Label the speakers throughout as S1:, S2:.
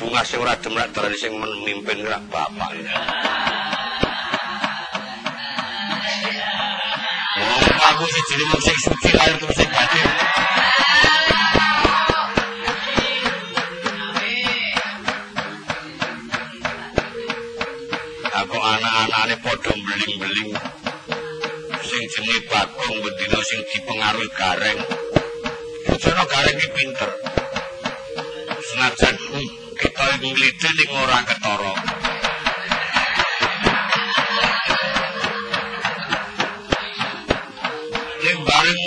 S1: bebungah sing ora demek dalane sing memimpin rak bapak. Aku siji wong sing suci lahir terus sing batin. Aku anak-anakane padha beling-beling. Sing jenenge Bagong bendina sing dipengaruhi Gareng. Bojone Gareng iki pinter. Senajan kita ngliti ning ora ketara. Ning bareng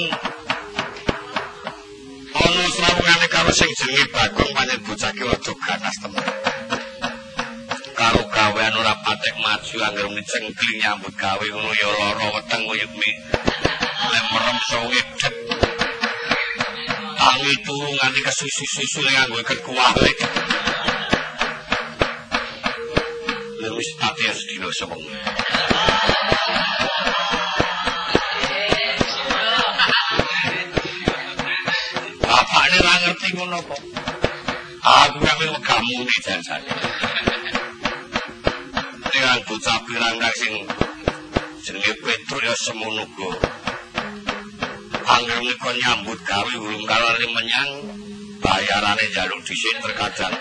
S1: ana srawungane karo sing jenenge Bagong pancen bocah ki rada ganas temen. Karo gawean ora patek maju anggere muni cengkling nyambut gawe ngono ya lara weteng koyo mi. Lek merem sowe det. Tangi turu nganti kesusu-susu nganggo iket kuwale. Sedina sewengi. Bapakne ra ngerti ngono kok. Aku kami wegamu ni jansane. Dengan bocah pirangkang sing jenenge Petruk ya semono go. Angger nika nyambut gawe urung kalane menyang bayarane jaluk dhisik terkadang.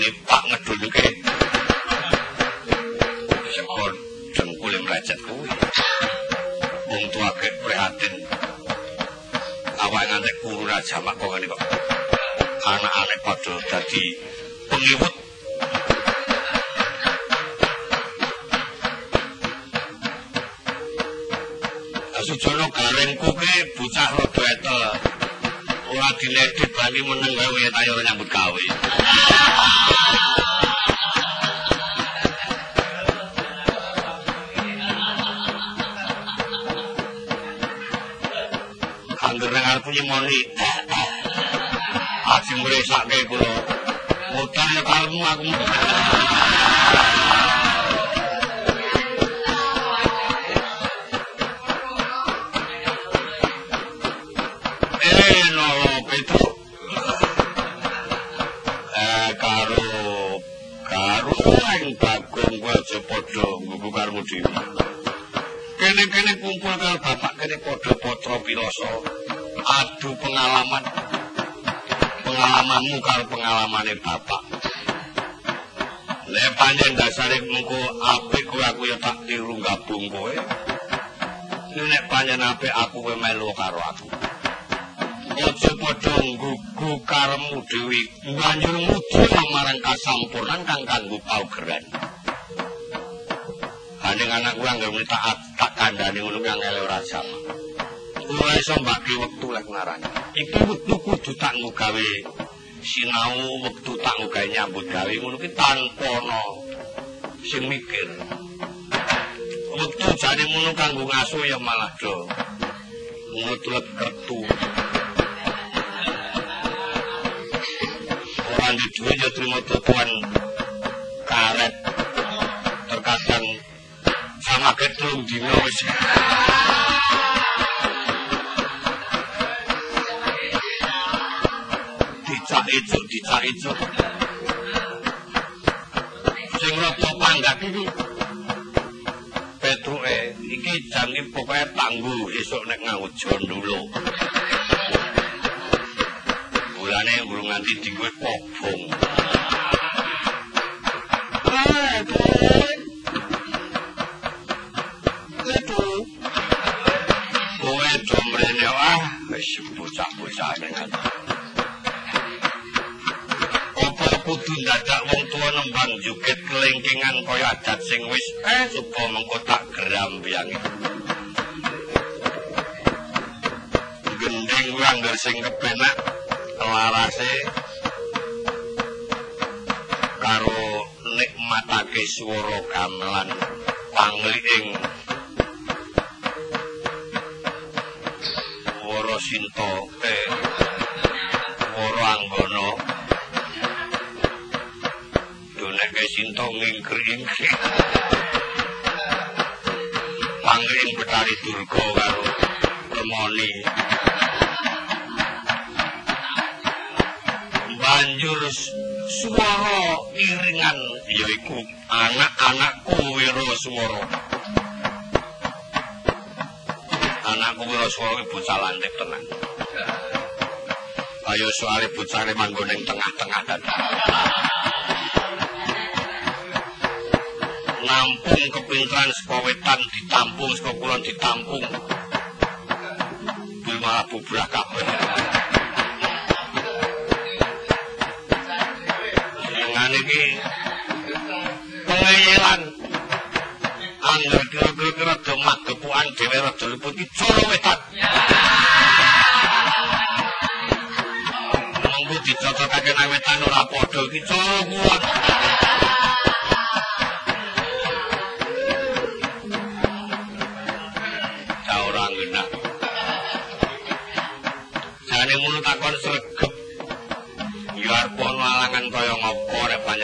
S1: Muni Pak ngedulke. Sepon dengkul mrecet kuwi. Wong tuake prihatin. Awak ngantek kuru raja mak kok ngene kok. Anak-anak padha dadi pengiwut Sujono garengku ki bocah rada etel. Ora diledit bali meneng wae ayo nyambut gawe. Angger nang arep nyemoni. Aji mresake kula. Mutan kalmu aku. Karmu dhewe. Kene-kene kumpul karo bapak kene padha potra piroso. Adu pengalaman. Pengalamanmu karo pengalamane bapak. Lek panjen dasare mengko apik kowe aku ya tak tiru gabung kowe. Nek panjen apik aku kowe melu karo aku. Aja padha nggugu karemu dhewe. Banjur muji marang kasampurnan kang kanggo paugeran. Haning anakku anggere muni tak tak kandhani ngono kang ele ora sama. Ora iso mbagi wektu lek ngarani. Iki wektu kudu tak nggo gawe sinau wektu tak nggo gawe nyambut gawe ngono ki tanpa ana sing mikir. Wektu jane ngono kanggo ngasuh ya malah do. Ngono tulet kertu. Orang di duwe ya terima tutuan karet. Ketelung dino wis. Dicak ijuk, dicak ijuk. Sing rada panggak iki Petruke iki jange pokoke tangguh esuk nek ngawut jondolo. Bulane urung nganti dinggo kobong. Kowe kelengkingan kaya adat sing wis eh supaya mengko tak geram biyange. Gendeng kuwi anggar sing kepenak larase karo nikmatake swara gamelan pangliing ngingkri-ingkri Pangliing Betari Durga karo Kemoni. Banjur swara iringan yaiku anak-anakku Wiraswara. Anakku Wiraswara ibu salantik tenan. Ayo soalé bocare manggon ing tengah-tengah dadah kuwi malah bubrah kabeh dengan iki pengeyelan anggar kira-kira demak gepuan dhewe rada luput iki cara wetan monggo dicocokake nang wetan ora padha iki cara kuat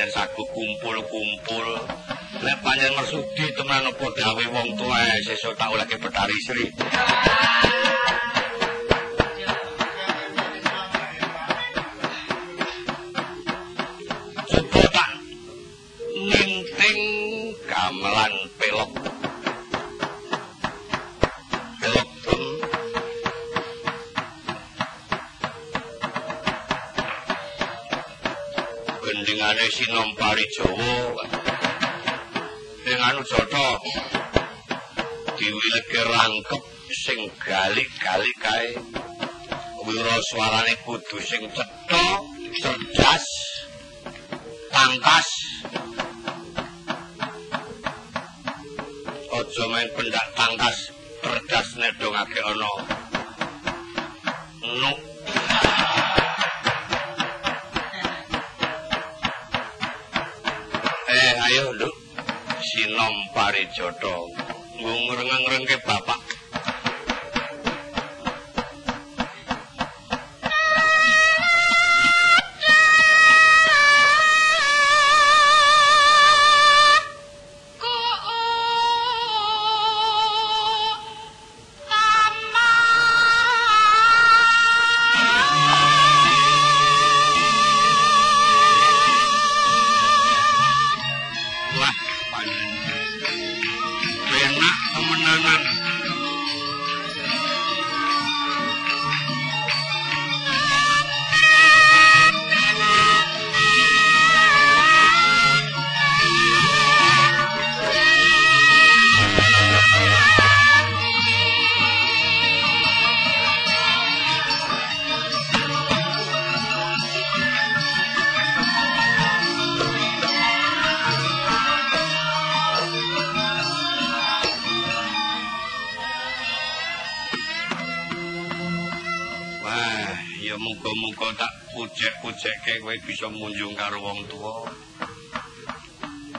S1: panjen sagu kumpul-kumpul. Nek panjen mersudi tenan apa gawe wong tuwa sesuk tak olehke betari sri Jawa. Ing anu jata diwileke rangkep sing gali-gali kae. Wira suarane kudu sing cetha, cerdas, tangkas. Aja main pendak tangkas, cerdas nedongake ana. Nuk parijata ngreng-ngrengke bapak kowe bisa munjung karo wong tuwa.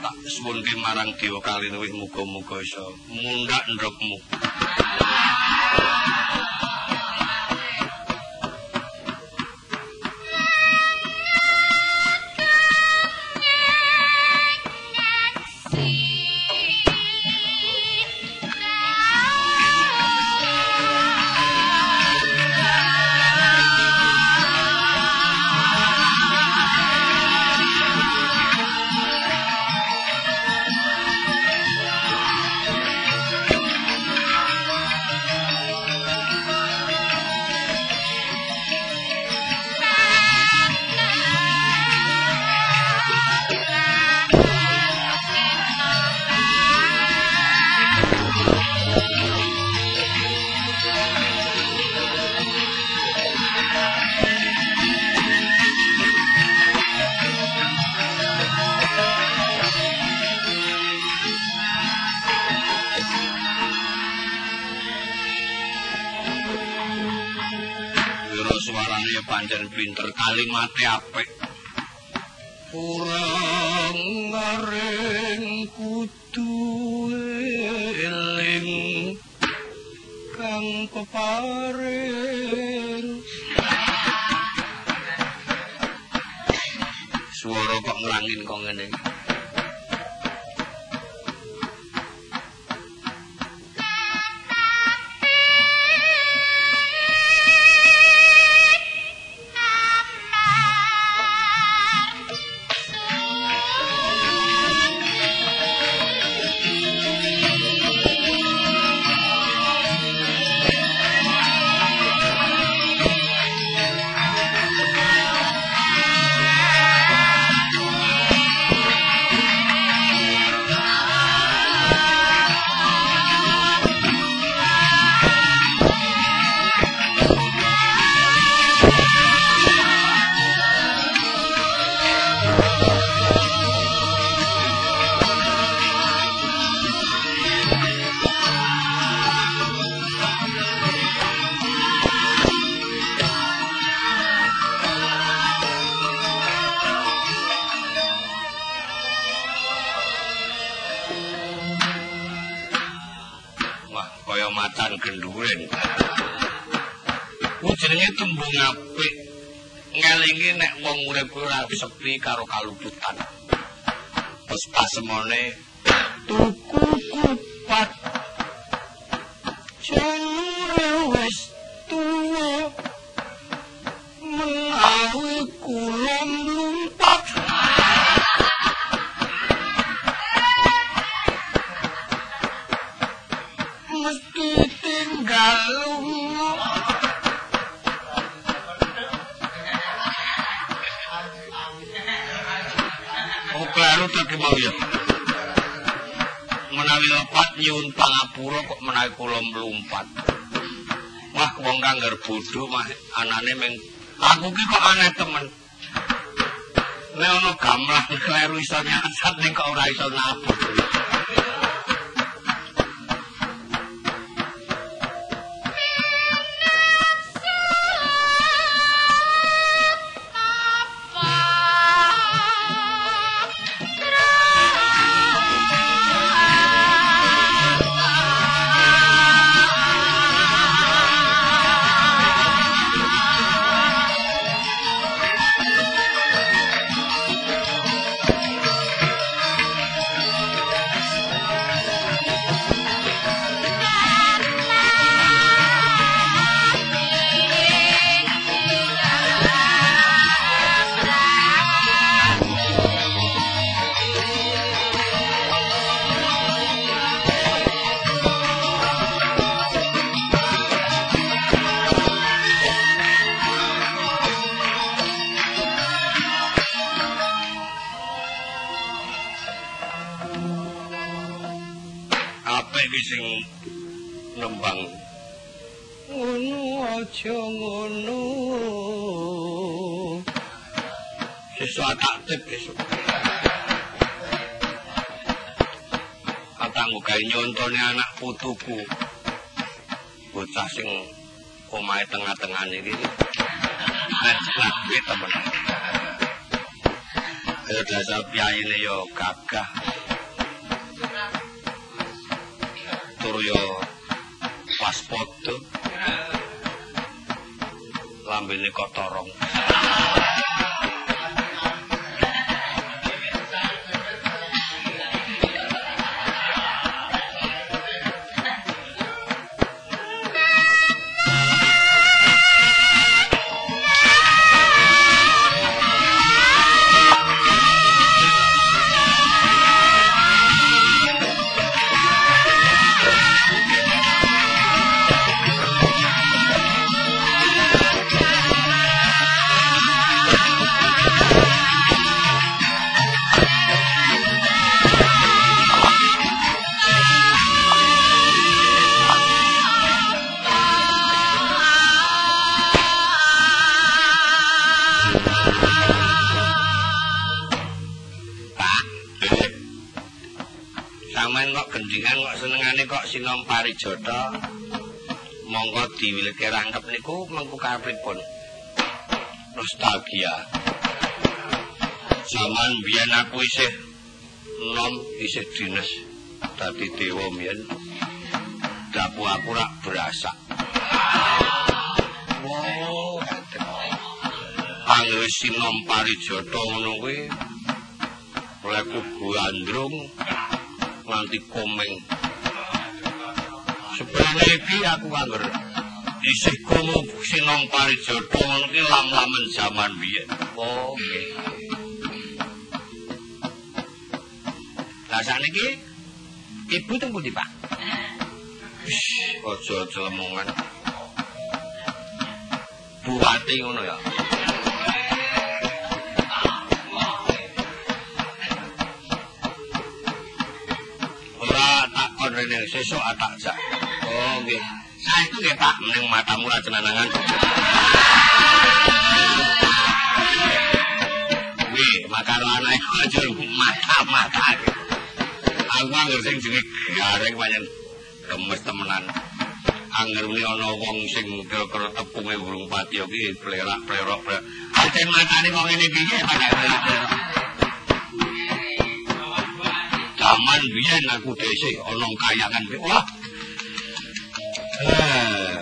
S1: Tak suwunke marang Dewa Kalinuwih muga-muga iso mundhak ndrokmu. Kalimate apik. Kurang ngaring kudu eling kang peparing. Swara kok ngrangin kok ngene genduren. Ku jenenge tembung apik. Ngelingi nek wong urip ora sepi karo kaluputan. Wes pasemone tuku kupat. Meng aku ki kok aneh temen. Nek ana gamelan kleru iso nyasat ning kok ora iso nabur. Nembang ngono aja ngono. Sesuk tak tip besok. Katanggu gawe nyontone anak putuku. Bocah sing omahe tengah-tengah iki. Nek lagi temen. Ayo dasar piyaine yo gagah. Tur yo foto lambene kok parijata. Monggo diwilike rangkep niku mengku kapripun. Nostalgia. Zaman biyen aku isih nom isih dinas dadi dewa biyen. Dapu aku rak berasak. Oh, Angger sinom parijata ngono kuwi oleh kubu andrung nganti komeng sebenarnya iki aku angger isih kumu sinom parijata ngono ki lam-lamen zaman biyen oh nggih Lah sakniki ibu teng pundi, Pak? Wis aja-aja lemongan. Buwati ngono ya. Ora takon rene sesuk atak jak. Oh nggih. Saestu nggih Pak, ning matamu ra cenanangan. Wih, makaro anake aja mata-mata. Aku anggere sing jenenge gareng pancen gemes temenan. Angger muni ana wong sing kira-kira tepunge burung pati iki plerak-plerok. Ajen matane kok ngene ya, Pak. Zaman biyen aku dhisik ana kayangan wah. Eh,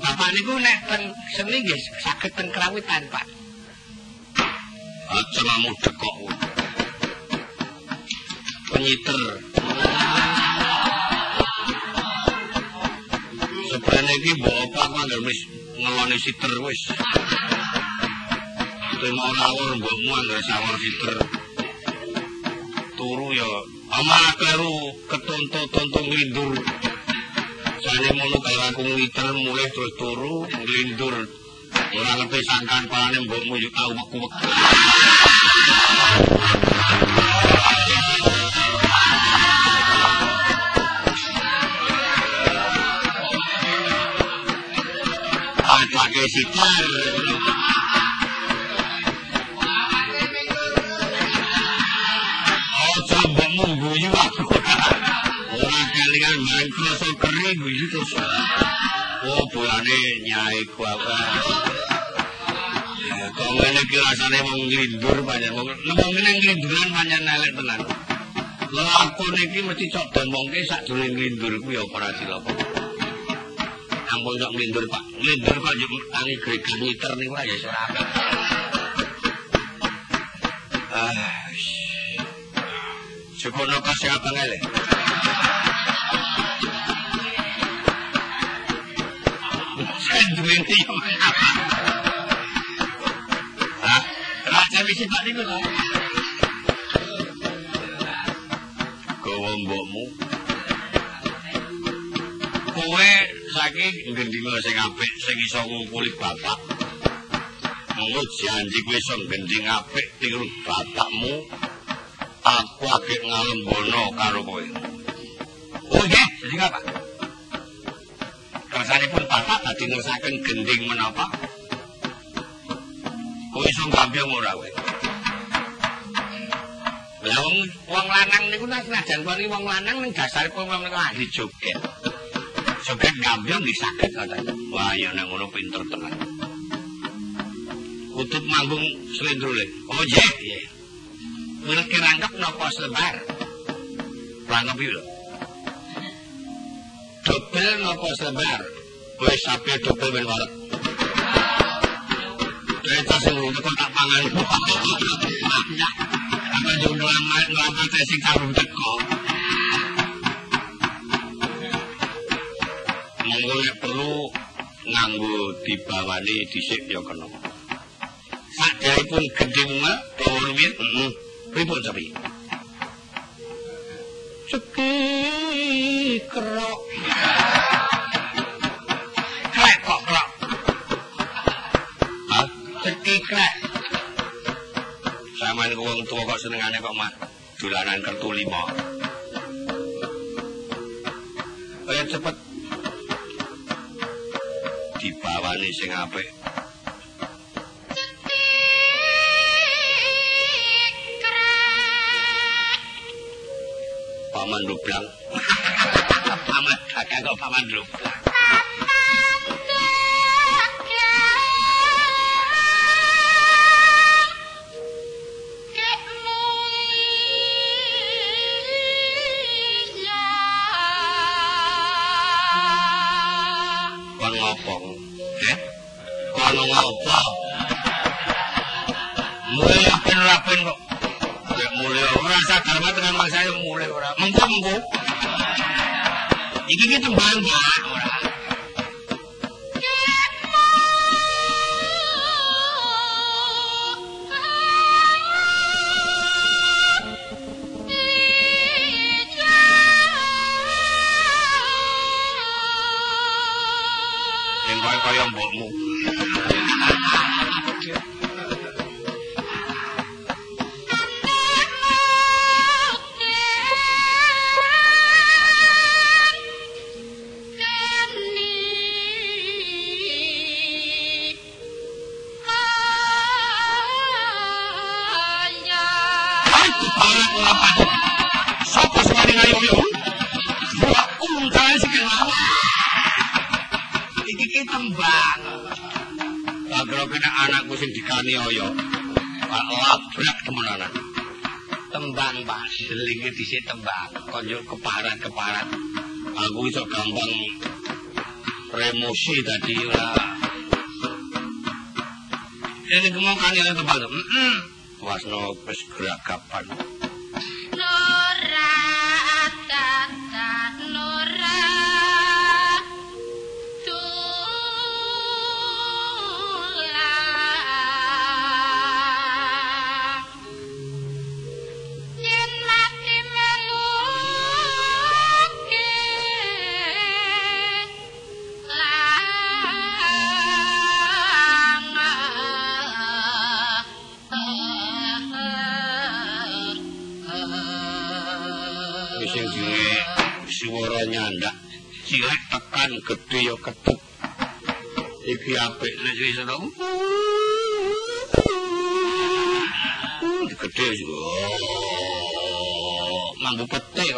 S1: Bapak niku nek teng seni nggih saged teng krawitan, Pak. Aja namu dekok. Penyiter. Sebenarnya apa kok anggere wis ngeloni siter wis. Terima rawur mbokmu anggere sawur siter. Turu ya ama kleru ketonto-tonto ngindur. Jane mono kaya aku ngiter mulai terus turu nglindur. Ora ngerti sangkan palane mbokmu yo tau weku-weku. Atake sitar. Kroso kering guyu terus. Oh, bolane nyai ku apa? Ya, kok ngene iki rasane wong ngene nglinduran pancen elek tenan. Lah aku niki mesti cok domongke sadurunge nglindur ku ya ora cilaka. Ampun cok nglindur Pak. Nglindur kok yo tangi gregan ngiter niku ya ora apik. Ah. Sekono kesehatan elek. Sendiri yo. Hah? Raja wis Pak niku to. Kowe mbokmu. Kowe saiki gendinga sing apik sing iso ngumpuli bapak. Monggo janji kowe iso gending apik tiru bapakmu. Aku agek ngalembono karo kowe. Oh nggih, jadi apa? Kersanipun bapak dadi ngersaken gending menapa? Kowe iso ora kowe? Lah wong wong lanang niku nek senajan kuwi wong lanang ning dasaripun wong niku ahli joget. Joget gambyong nggih saged ngoten. Wah, ya nek ngono pinter tenan. Kutub manggung slendrole. Oh, nggih, nggih. Wilki rangkep napa selebar? Rangkep lho. Dobel napa selebar? Wis sapi dobel ben warek. Desa sing ngono kok tak pangan. Apa jono lamar lamar sing karo teko. Nek perlu nganggo dibawani dhisik ya kena. Sakjaipun gending mah dawa rumiyin, heeh. Pripun sapi? Seki kerok. Seki krek. Sama ini wong tua kok senengane kok mah dolanan kertu lima. Ayo cepet. Dibawani sing apik. Paman Rublang. Paman kakak kok Paman Rublang. Rapin kok. Ya mulai ora sadar banget dengan mangsa yang mulai ora. Mengko mengko. Iki ki tembang Pak,
S2: sih tadi lah Ini kemungkinan itu balik. Wasno
S1: pes gerak kapan? jadi senang. Gede juga. Mampu petik.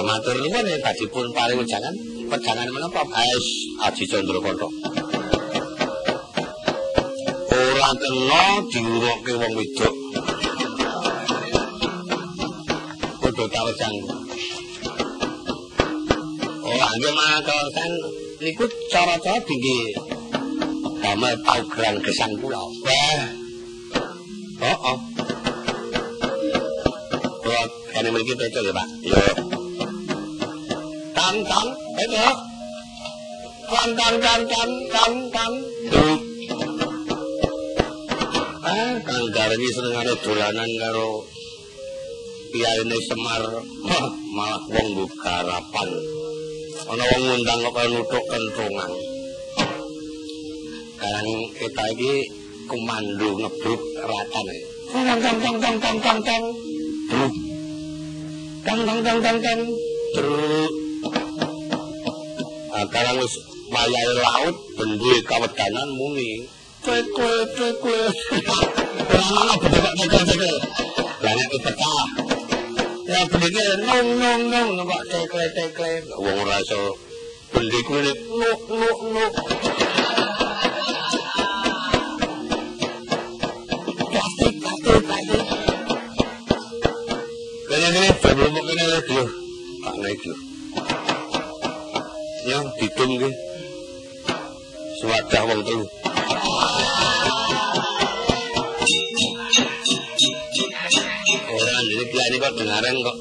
S1: Amatur lu kan tadi pun paling wejangan Wejangan menapa Ais Aji Condro Koto Orang kena diuroke wong wedok Kudu tau jangan nggih mangkosan niku cara-cara tinggi damel paugeran gesang kula. Wah. Oh, oh. Kula kene mriki becok ya, Pak. Yo. Tang tang, itu. Tang tang tang tang tang tang. Ah, kang garani senengane dolanan karo piyane Semar. Malah wong harapan. ana wong ngundang kok nutuk kentungan. Kan kita iki komando ngebruk ratan. Tang tang tang tang tang tang tang. Tang tang tang tang tang. Truk. Akarang wis wayahe laut bendhe kawedanan muni. Kowe kowe kowe. Lah apa kok tekel-tekel. Lah nek pecah. Ya bendike nung nung nung kok tekle tekle. Wong ora iso bendiku ini nuk nuk nuk. Plastik plastik plastik. Kaya gini sebelum mau kena lagi yo. Tak naik yo. Ya ditum gini. Sewadah wong telu. ini kok dengaran kok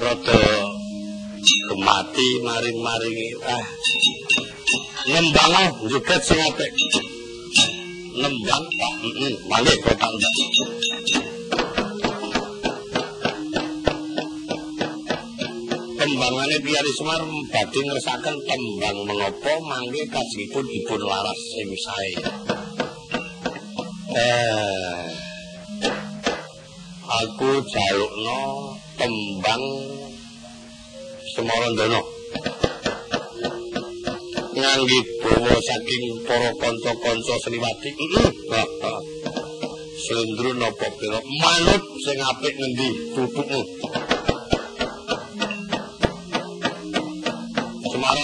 S1: rada kemati maring-maringi ah nembang oh juga sing apik nembang heeh male kotak tembangane semar badhe ngersaken tembang mengopo mangke kasihipun dipun laras sing sae. Eh aku jalukno tembang Semarandana ngangge bawa saking para kanca-kanca Sriwati. Heeh Slendro napa pira? Manut sing apik ngendi? Pupukmu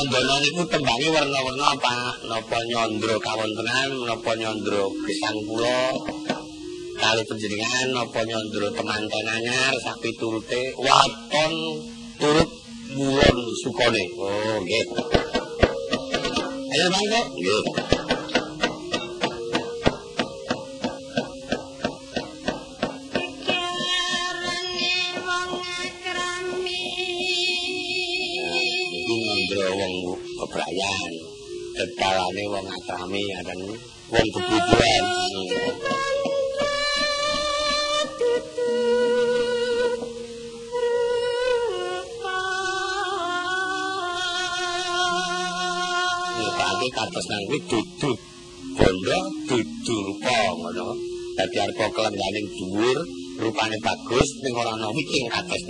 S1: Semarandana niku tembange warna-warna apa? Napa nyandra kawontenan napa nyandra gesang kula kali penjenengan napa nyandra temanten anyar sapi turute waton turut bulan sukone oh nggih. Ayo mangko nggih tetalane wong akrami adan wong kebutuhan. Kados nang kuwi dudu bondo dudu rupa ngono. Dadi arep kelenganing dhuwur rupane bagus ning ora ana wiking kados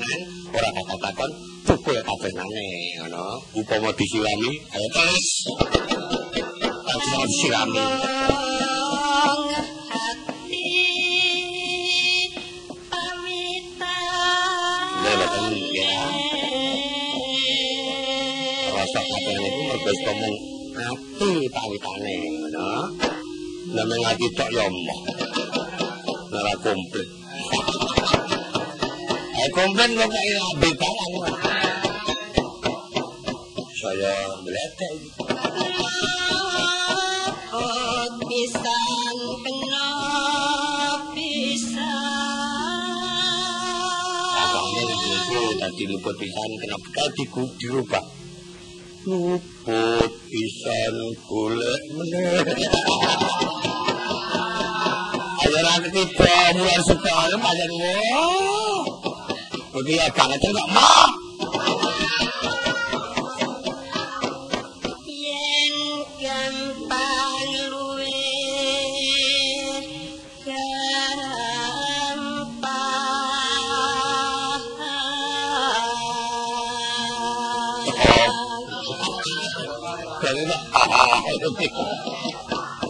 S1: ora kata-kata kados nane ngono. Upama disirami ayo terus disirami mergo ngomong ati pawitane ngono namung ati tok yo moh ora komplit. Eh komplit kok kaya lambe saya meletek
S3: Oh, pisan kena
S1: tadi luput pisan kenapa tadi ku dirubah? Luput pisan golek meneh. Ayo ra ketiba mulai sekolah pancen wah. Kok ya banget kok mah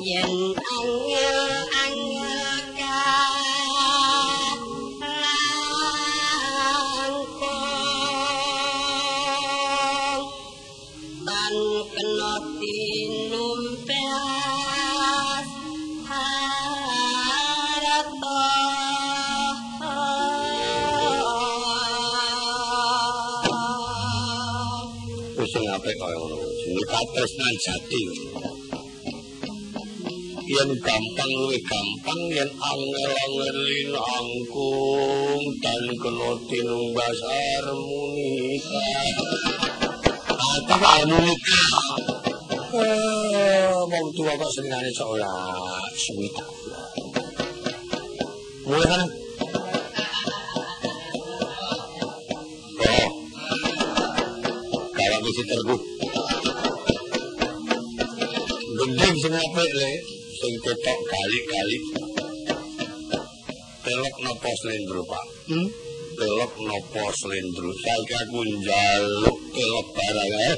S3: yen
S1: katresnan jati yen gampang luwih gampang yen angel-angel linangkung dan kena tinumbasar munika. Apa kaya munika. Eh wong tuwa kok senengane ora suwita mulai kan Kalau mesti tergut. Gendeng sing apik le, sing ketok kali-kali. Pelok nopo slendro, Pak? Hmm? Pelok nopo slendro. Saiki aku njaluk pelok barang ae.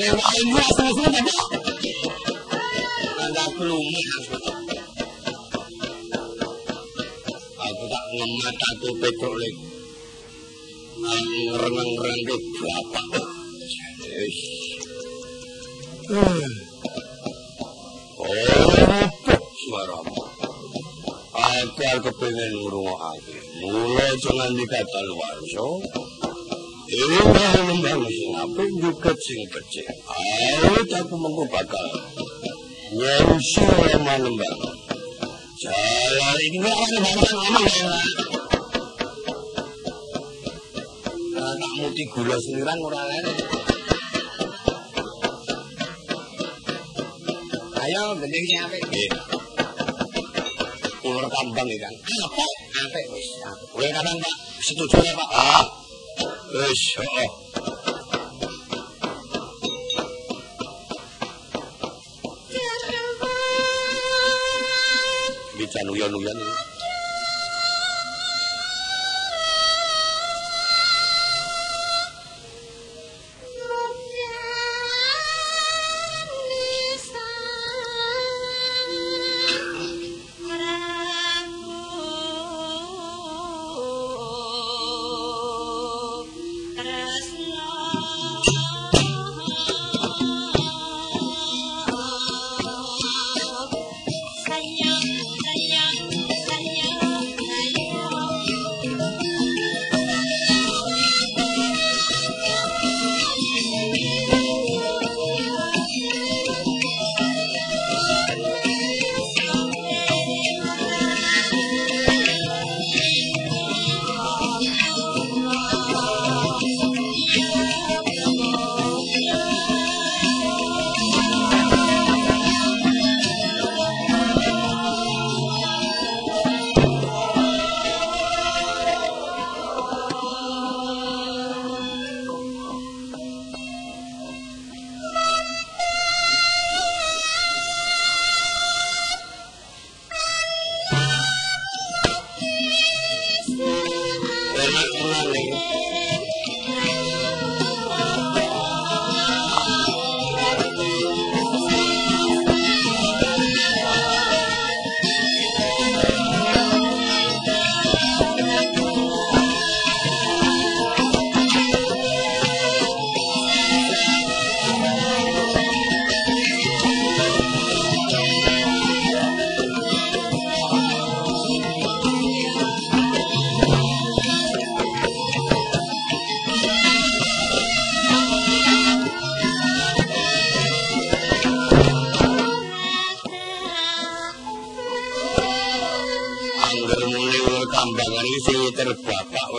S1: Lewat ini asal-asal, ngemat aku petrol lagi. Renang-renang ke bapak. Yes. Oh, suaramu. Aku harus kepengen ngurung aku. Mulai jangan dikata luar, so. Ini lembang sing apik juga sing becik. Ayo aku mengko bakal nyusul sama lembang. Jalan ini nggak ada muti gula seliran ora lene. Ayo sing apik. Nggih. Ulur kambang iki kan. Apa? Apik wis. Kowe kadang Pak setuju ya Pak. Ah. Wis, heeh. Bicara uyan-uyan ini.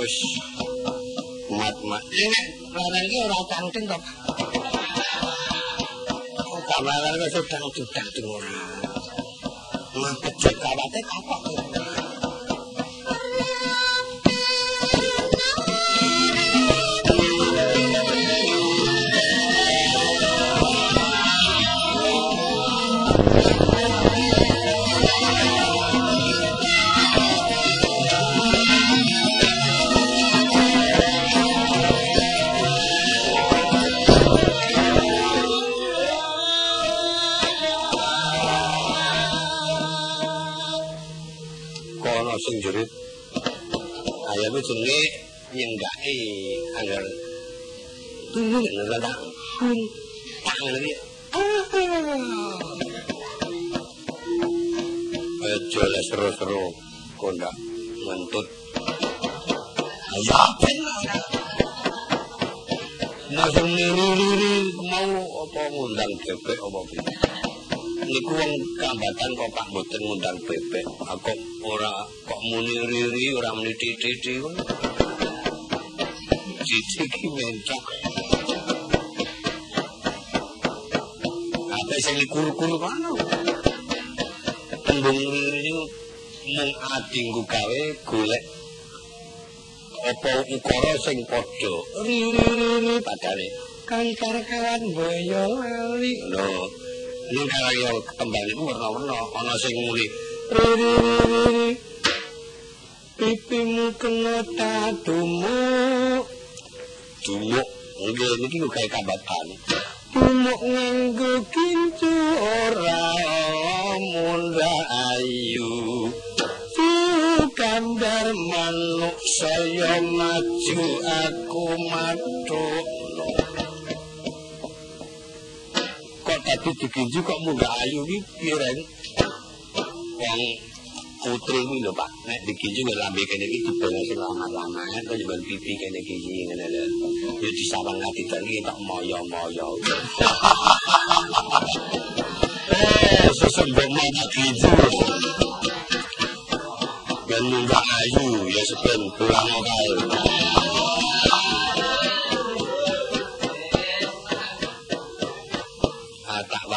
S1: Wis mat-mat. Nek larang iki ora cangking to. Oh, kamar kok sedang-sedang ora. Jenenge nyenggake anggar. Tunggu nek tak tak ngene Aja lah seru-seru. Kondak ngentut? Ben Nasem niri-niri mau apa ngundang bebek apa bebek? Niku wong kambatan kok Pak mboten ngundang bebek. Aku ora muni riri ora muni titi ngono. Titi ki mencok. Apa sing kur-kur kono? Tembung riri mung adingku gawe golek apa ukara sing padha. Riri-riri padane. Kan kawan boyo ali. Loh. ning kaya kembang iku warna-warna ana sing muni pipimu kena tatumu dumuk. Nggih niki kok kaya kabatan dumuk nganggo kincu ora munda ayu. Kandar manuk saya maju aku matuk tapi diginju kok munggah ayu iki piye reng wong putri kuwi lho Pak. Nek diginju nek lambe kene iki dibel sing lama-lama kok yo pipi kene iki ngene lho. Yo disawang ati iki tak moyo-moyo. Eh sesembah mata ginju ben munggah ayu ya sepen pulang kae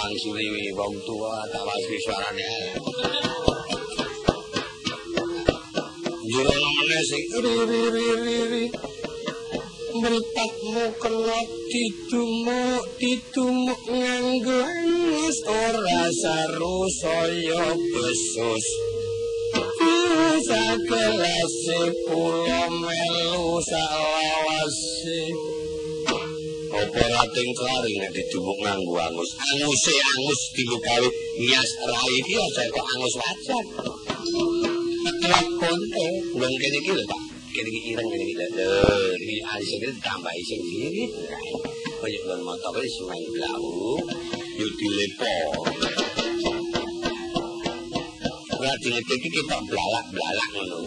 S1: wangsuli wong tua tak wangsuli suarane meneh sing ri ri ri ri mripatmu kena didumuk didumuk nganggo wis ora saru saya besus sakelase pulo melu salawase apa rating klari nek didumuk nganggo angus anguse angus dilu gawe nias rai iki aja kok angus wajan lakon eh wong kene iki lho Pak. Kene iki ireng kene iki lho iki alising iki tambahi sing iki kaya lan mata wis main blau yo dilepo Ora dilepo iki ketok blalak-blalak ngono.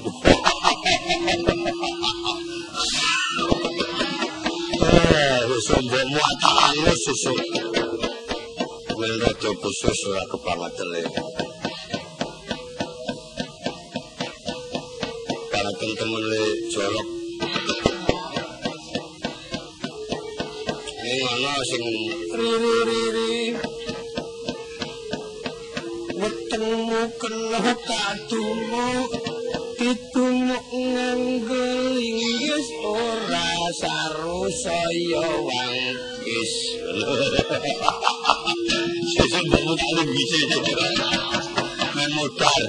S1: Sombong muatan lu susu Wilda khusus ora kepangatele le jorok ini mana sing riri riri wetengmu kena kadumu ditumuk nganggo linggis ora saru saya wangkis sesuk mbok tak linggis men modal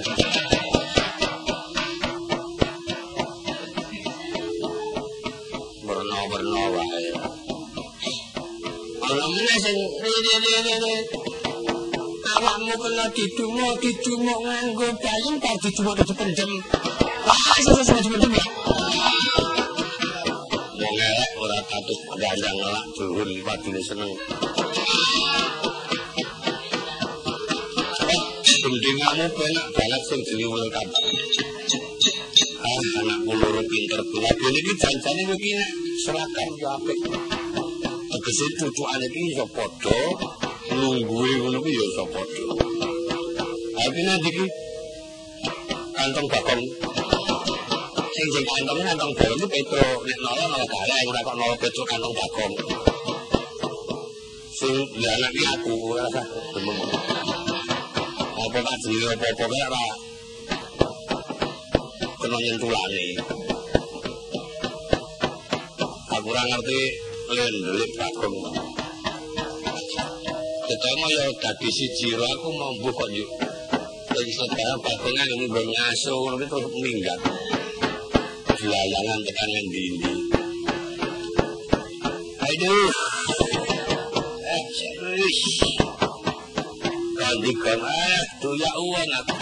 S1: awakmu kena didumuk didumuk nganggo bayang tak didumuk dipendem Wong elek ora katut gandang ngelak dhuwur padune seneng. Gendingamu penak banget sing jenenge wong kabar. Ah, anak loro pinter banget. Dene iki janjane iki seragam yo apik. Tegese cucukane iki iso padha nungguwe ngono kuwi yo iso padha. Artine iki kantong bakong. Sing sing kantong kantong bol itu Petro nek nolo nolo galeng ora kok nolo Petro kantong bagong sing anak iki aku ora usah demem. Apa tak jenenge apa-apa kae ora kena nyentulane. Aku ora ngerti lir lir bakung. Ketemu ya dadi siji ro aku mambu kok yo. Sing iso ta bakunge ngene ben ngaso ngono ki terus minggat. Dilayangan tekan ngendi iki. Aduh. Eh, serius. Kali kan ayat tu ya uang aku.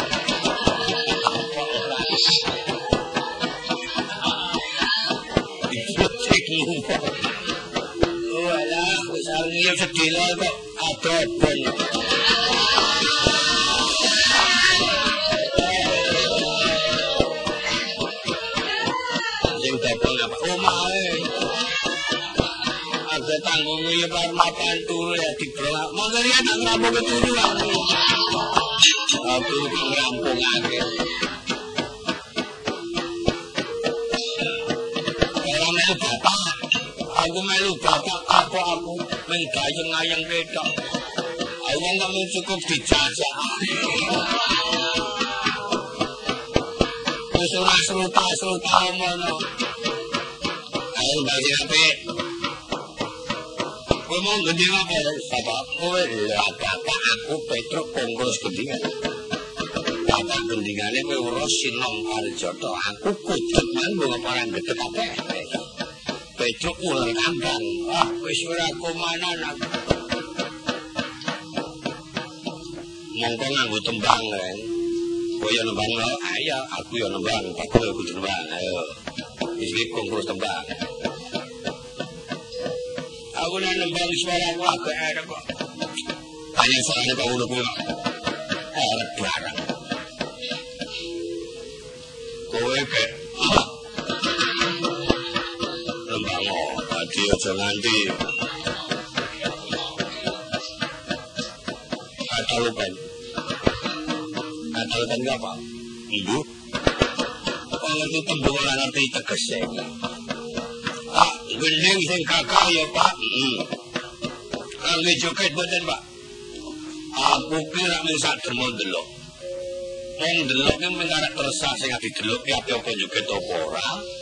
S1: Thank you. iya sedile kok abon. Sing dapeng apa? Omahe. Eh. Ada tanggung ya bar mapan turu ya diberlak. Mangga riyen nang rampung keturu aku. Aku rampung akeh. Orang melu bapak. Aku melu bapak sing gayeng-ayeng ketok. Ayo kamu cukup dijajak. Wis ora sruta-sruta. Ayo bagi ape. Kowe mau gede apa? Sapa kowe ya apa aku Petruk Kongres gendingan. Bapak gendingane kowe urus Sinom Arjoto. Aku kudu manggung apa ora gede. Petro ular kandang ah wis ora kumanan aku. Mongko nganggo tembang kan kowe ya nembang ayo aku ya nembang. Aku ya kudu nembang ayo. Iki kongkos tembang. Aku nek nembang suara aku agak kok. Hanya soalnya kau udah pulang. aja nanti. Ada lupen. Ada lupen gak pak? iya kalau kita belum ngerti tegesnya ah gendeng sing kakak ya pak. Iya kangge joget boten pak? Aku kira mung sak demo delok wong delok yang tersa sehingga di didelok ya apa joget topora.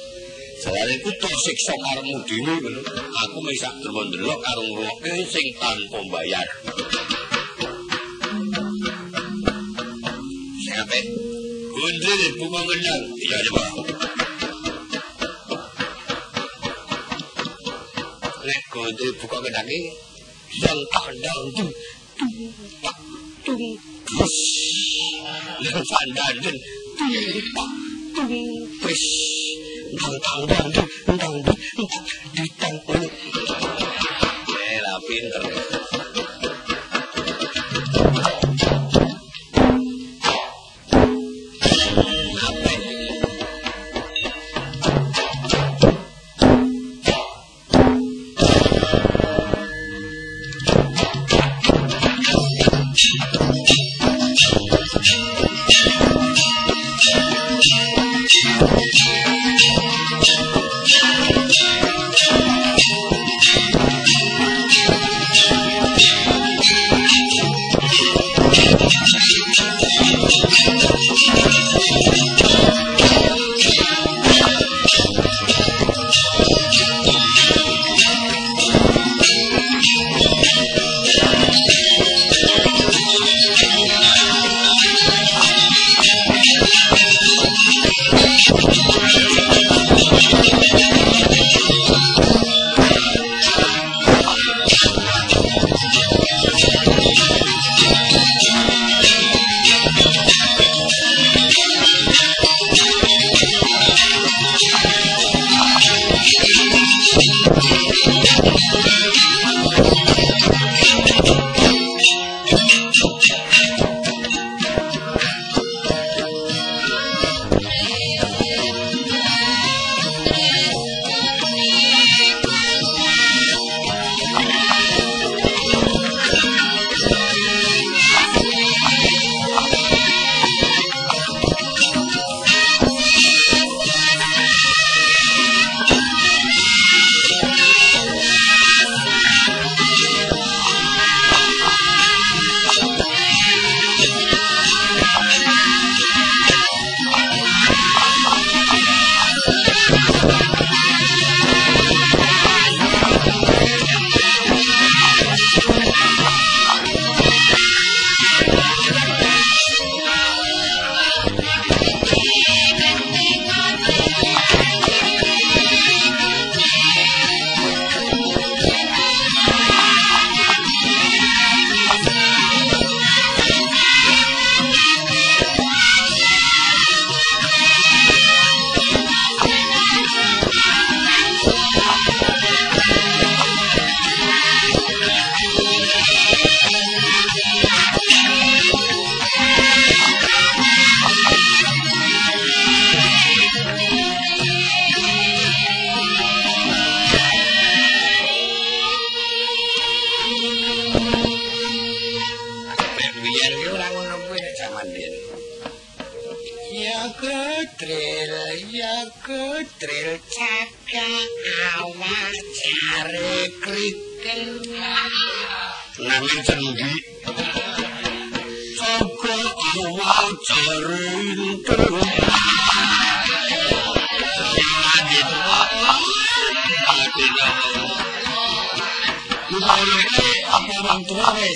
S1: soalnya ku tak siksa karmu dewi aku misak terbang dulu karo ngurok sing tanpa bayar siapa? Gundul di bunga ngenyar iya coba nek gundri buka iki yang tak ndang tu tu tak tu pes lepas tung tung tung bus tang tang tang tang tang tang tang tang eh lah pinter biyen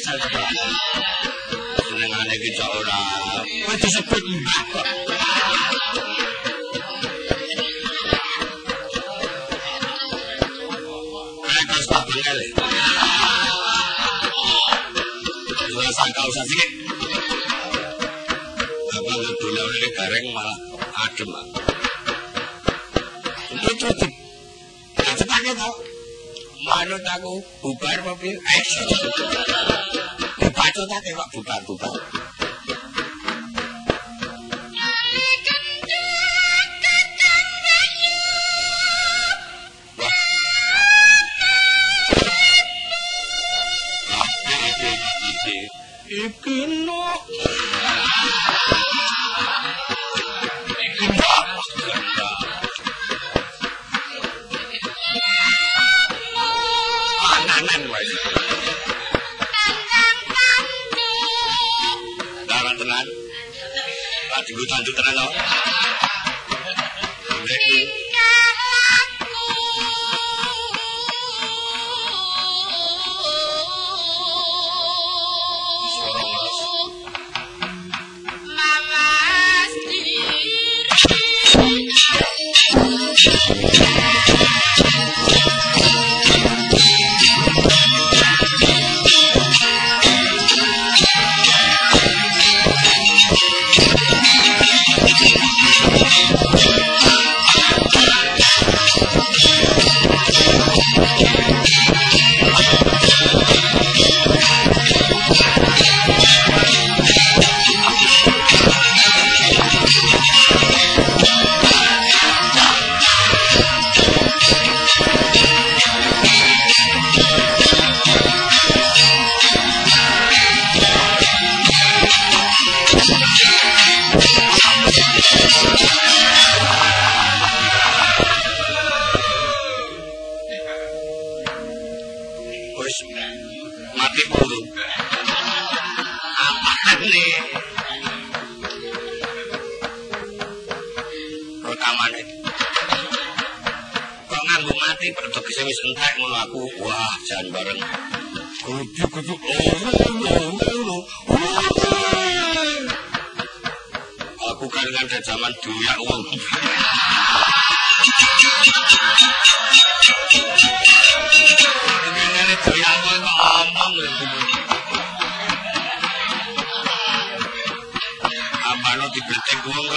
S1: tua wis senengane iki cok ora wis disebut mbah kok Terus tak bener. Wis sangka usah sikit. Apa ngedulur ini gareng malah adem. Itu terus Cepatnya tau. Manut aku bubar mobil. Eh, Bacot tak kok bubar-bubar. Iki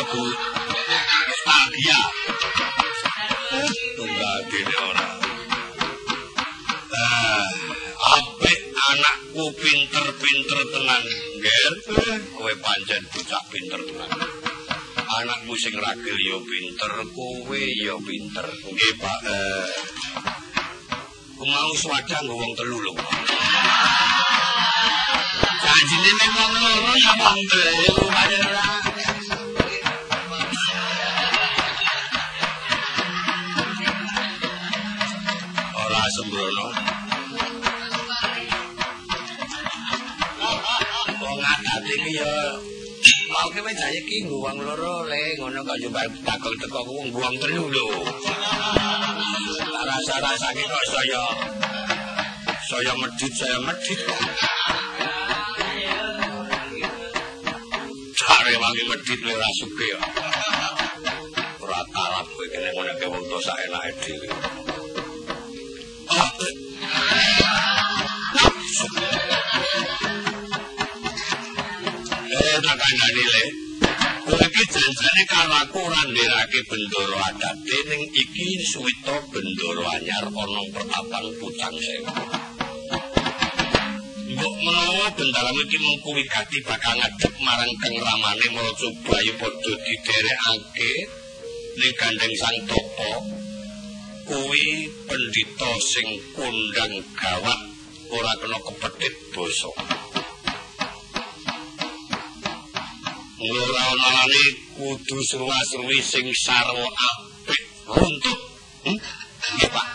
S1: lebu nostalgia. Tunggal dene ora. Ah, apik anakku pinter-pinter tenan, Ger. Kowe pancen bocah pinter tenan. Anakmu sing ragil ya pinter, kowe ya pinter. Nggih, Pak. Eh, mau swadah nggo wong telu lho. Janjine wong loro ya wong telu padahal sembrono. Wong adat iki ya mau wis jaya ki nggo wong loro le ngono kok yo bakal teko wong wong telu lho. Rasa-rasane kok saya saya medit saya medit. Cari wangi medit le ora suke ya. Ora kalap kowe kene ngono ke wong to sak enake dhewe. Ah, Eh, tak kandhani le. Kowe iki janjane karo aku ora nderake bendoro adate ning iki suwita bendoro anyar ana pertapan pucang sewu. Mbok menawa bendalam iki mengko wigati bakal ngadep marang kang ramane Maraja Bayu padha diderekake ning gandeng Sang Topo. kuwi pendhita sing kondang gawat ora kena kepethit basa. Ora ana lane kudu suwa-suwi sing sarwa apik runtut. Hmm? Nggih. Pak.